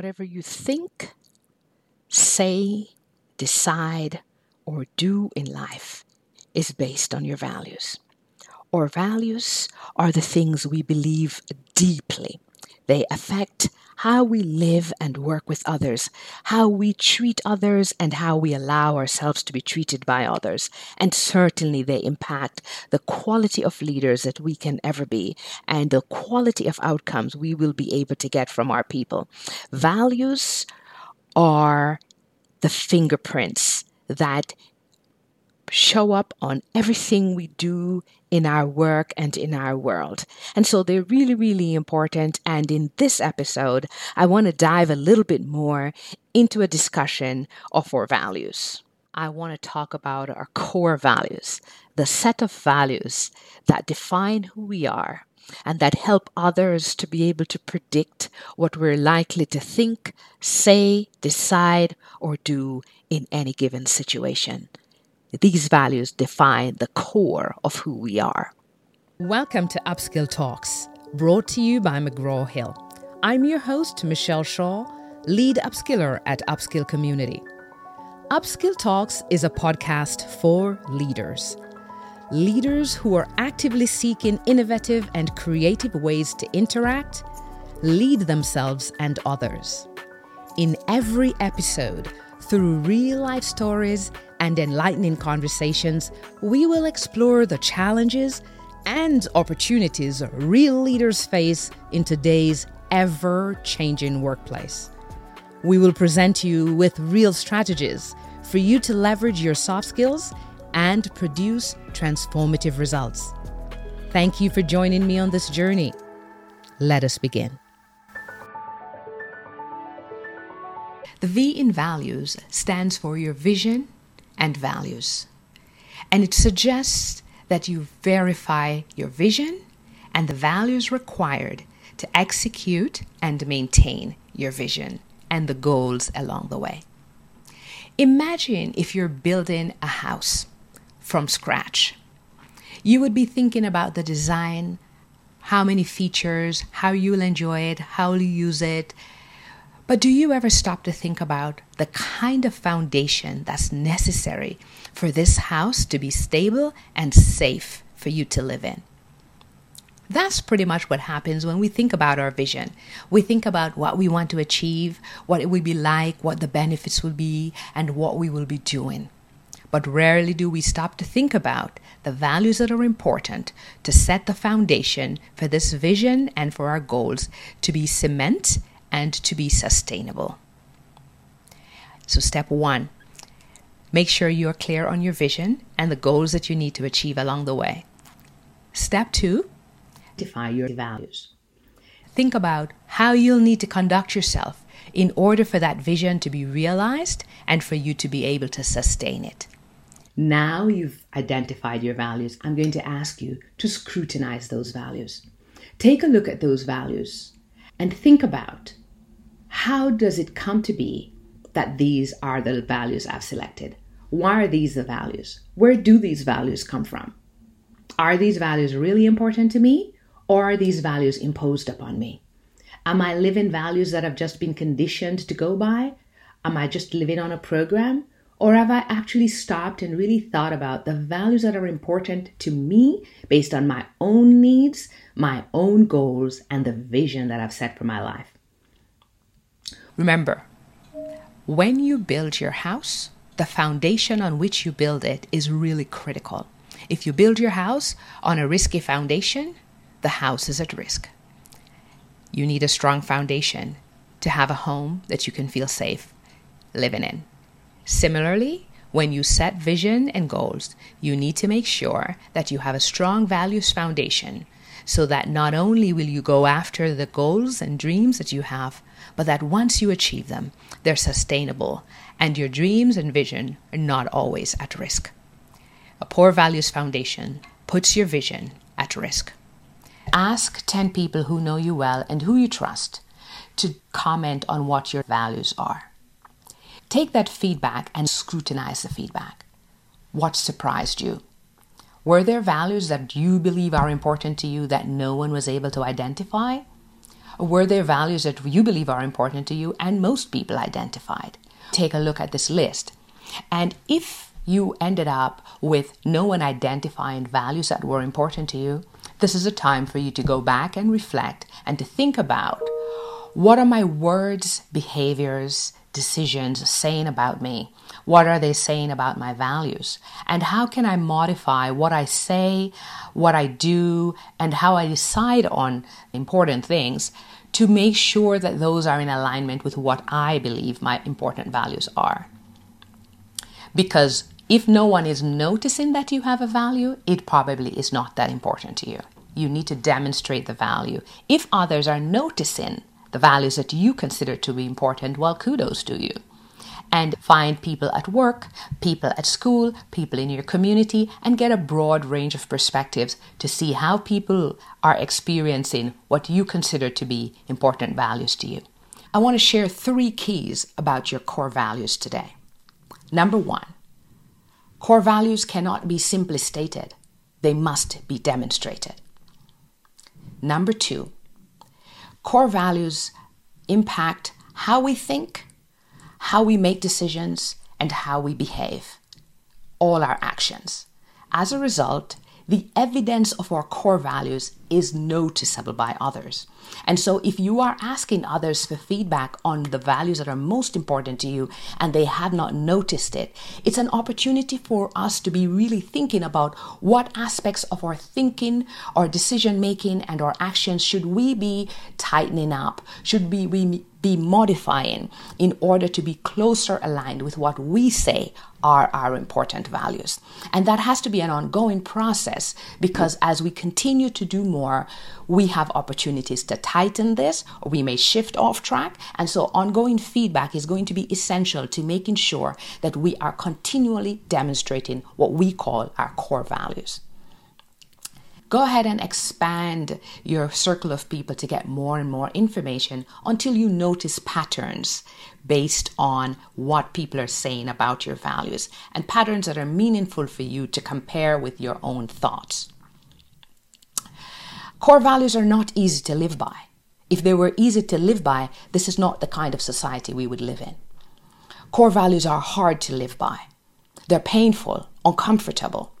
Whatever you think, say, decide, or do in life is based on your values. Our values are the things we believe deeply. They affect how we live and work with others, how we treat others, and how we allow ourselves to be treated by others. And certainly they impact the quality of leaders that we can ever be and the quality of outcomes we will be able to get from our people. Values are the fingerprints that show up on everything we do in our work and in our world. And so they're really, really important. And in this episode, I want to dive a little bit more into a discussion of our values. I want to talk about our core values, the set of values that define who we are and that help others to be able to predict what we're likely to think, say, decide, or do in any given situation. These values define the core of who we are. Welcome to Upskill Talks, brought to you by McGraw Hill. I'm your host, Michelle Shaw, lead upskiller at Upskill Community. Upskill Talks is a podcast for leaders. Leaders who are actively seeking innovative and creative ways to interact, lead themselves and others. In every episode, through real life stories and enlightening conversations, we will explore the challenges and opportunities real leaders face in today's ever changing workplace. We will present you with real strategies for you to leverage your soft skills and produce transformative results. Thank you for joining me on this journey. Let us begin. The V in values stands for your vision and values. And it suggests that you verify your vision and the values required to execute and maintain your vision and the goals along the way. Imagine if you're building a house from scratch. You would be thinking about the design, how many features, how you'll enjoy it, how you'll use it, but do you ever stop to think about the kind of foundation that's necessary for this house to be stable and safe for you to live in? That's pretty much what happens when we think about our vision. We think about what we want to achieve, what it will be like, what the benefits will be, and what we will be doing. But rarely do we stop to think about the values that are important to set the foundation for this vision and for our goals to be cement and to be sustainable. So, step one make sure you are clear on your vision and the goals that you need to achieve along the way. Step two define your values. Think about how you'll need to conduct yourself in order for that vision to be realized and for you to be able to sustain it. Now you've identified your values, I'm going to ask you to scrutinize those values. Take a look at those values and think about how does it come to be that these are the values I've selected? Why are these the values? Where do these values come from? Are these values really important to me or are these values imposed upon me? Am I living values that have just been conditioned to go by? Am I just living on a program? Or have I actually stopped and really thought about the values that are important to me based on my own needs, my own goals, and the vision that I've set for my life? Remember, when you build your house, the foundation on which you build it is really critical. If you build your house on a risky foundation, the house is at risk. You need a strong foundation to have a home that you can feel safe living in. Similarly, when you set vision and goals, you need to make sure that you have a strong values foundation so that not only will you go after the goals and dreams that you have, but that once you achieve them, they're sustainable and your dreams and vision are not always at risk. A poor values foundation puts your vision at risk. Ask 10 people who know you well and who you trust to comment on what your values are. Take that feedback and scrutinize the feedback. What surprised you? Were there values that you believe are important to you that no one was able to identify? Were there values that you believe are important to you and most people identified? Take a look at this list. And if you ended up with no one identifying values that were important to you, this is a time for you to go back and reflect and to think about what are my words, behaviors, decisions saying about me? What are they saying about my values? And how can I modify what I say, what I do, and how I decide on important things to make sure that those are in alignment with what I believe my important values are? Because if no one is noticing that you have a value, it probably is not that important to you. You need to demonstrate the value. If others are noticing the values that you consider to be important, well, kudos to you. And find people at work, people at school, people in your community, and get a broad range of perspectives to see how people are experiencing what you consider to be important values to you. I want to share three keys about your core values today. Number one, core values cannot be simply stated, they must be demonstrated. Number two, core values impact how we think, how we make decisions, and how we behave, all our actions. As a result, the evidence of our core values is noticeable by others. And so, if you are asking others for feedback on the values that are most important to you and they have not noticed it, it's an opportunity for us to be really thinking about what aspects of our thinking, our decision making, and our actions should we be tightening up? Should we, be modifying in order to be closer aligned with what we say are our important values. And that has to be an ongoing process because as we continue to do more, we have opportunities to tighten this or we may shift off track. And so ongoing feedback is going to be essential to making sure that we are continually demonstrating what we call our core values go ahead and expand your circle of people to get more and more information until you notice patterns based on what people are saying about your values and patterns that are meaningful for you to compare with your own thoughts. Core values are not easy to live by. If they were easy to live by, this is not the kind of society we would live in. Core values are hard to live by. They're painful, uncomfortable,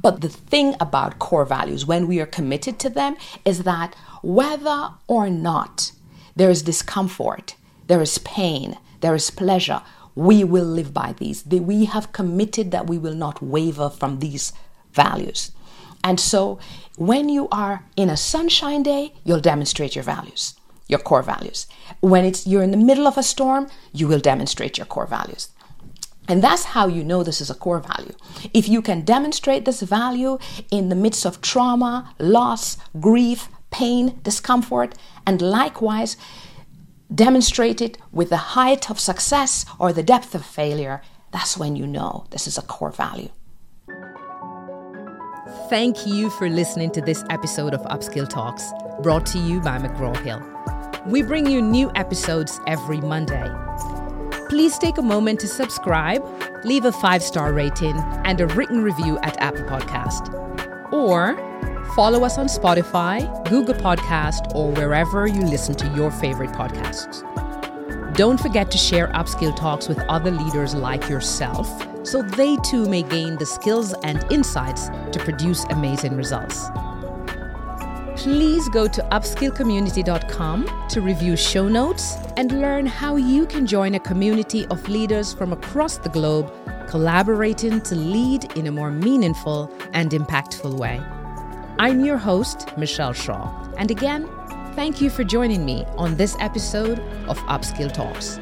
but the thing about core values, when we are committed to them, is that whether or not there is discomfort, there is pain, there is pleasure, we will live by these. We have committed that we will not waver from these values. And so when you are in a sunshine day, you'll demonstrate your values, your core values. When it's you're in the middle of a storm, you will demonstrate your core values. And that's how you know this is a core value. If you can demonstrate this value in the midst of trauma, loss, grief, pain, discomfort, and likewise demonstrate it with the height of success or the depth of failure, that's when you know this is a core value. Thank you for listening to this episode of Upskill Talks, brought to you by McGraw Hill. We bring you new episodes every Monday please take a moment to subscribe, leave a five star rating, and a written review at Apple Podcast. Or follow us on Spotify, Google Podcast, or wherever you listen to your favorite podcasts. Don't forget to share Upskill Talks with other leaders like yourself so they too may gain the skills and insights to produce amazing results please go to upskillcommunity.com to review show notes and learn how you can join a community of leaders from across the globe collaborating to lead in a more meaningful and impactful way. I'm your host, Michelle Shaw, and again, thank you for joining me on this episode of Upskill Talks.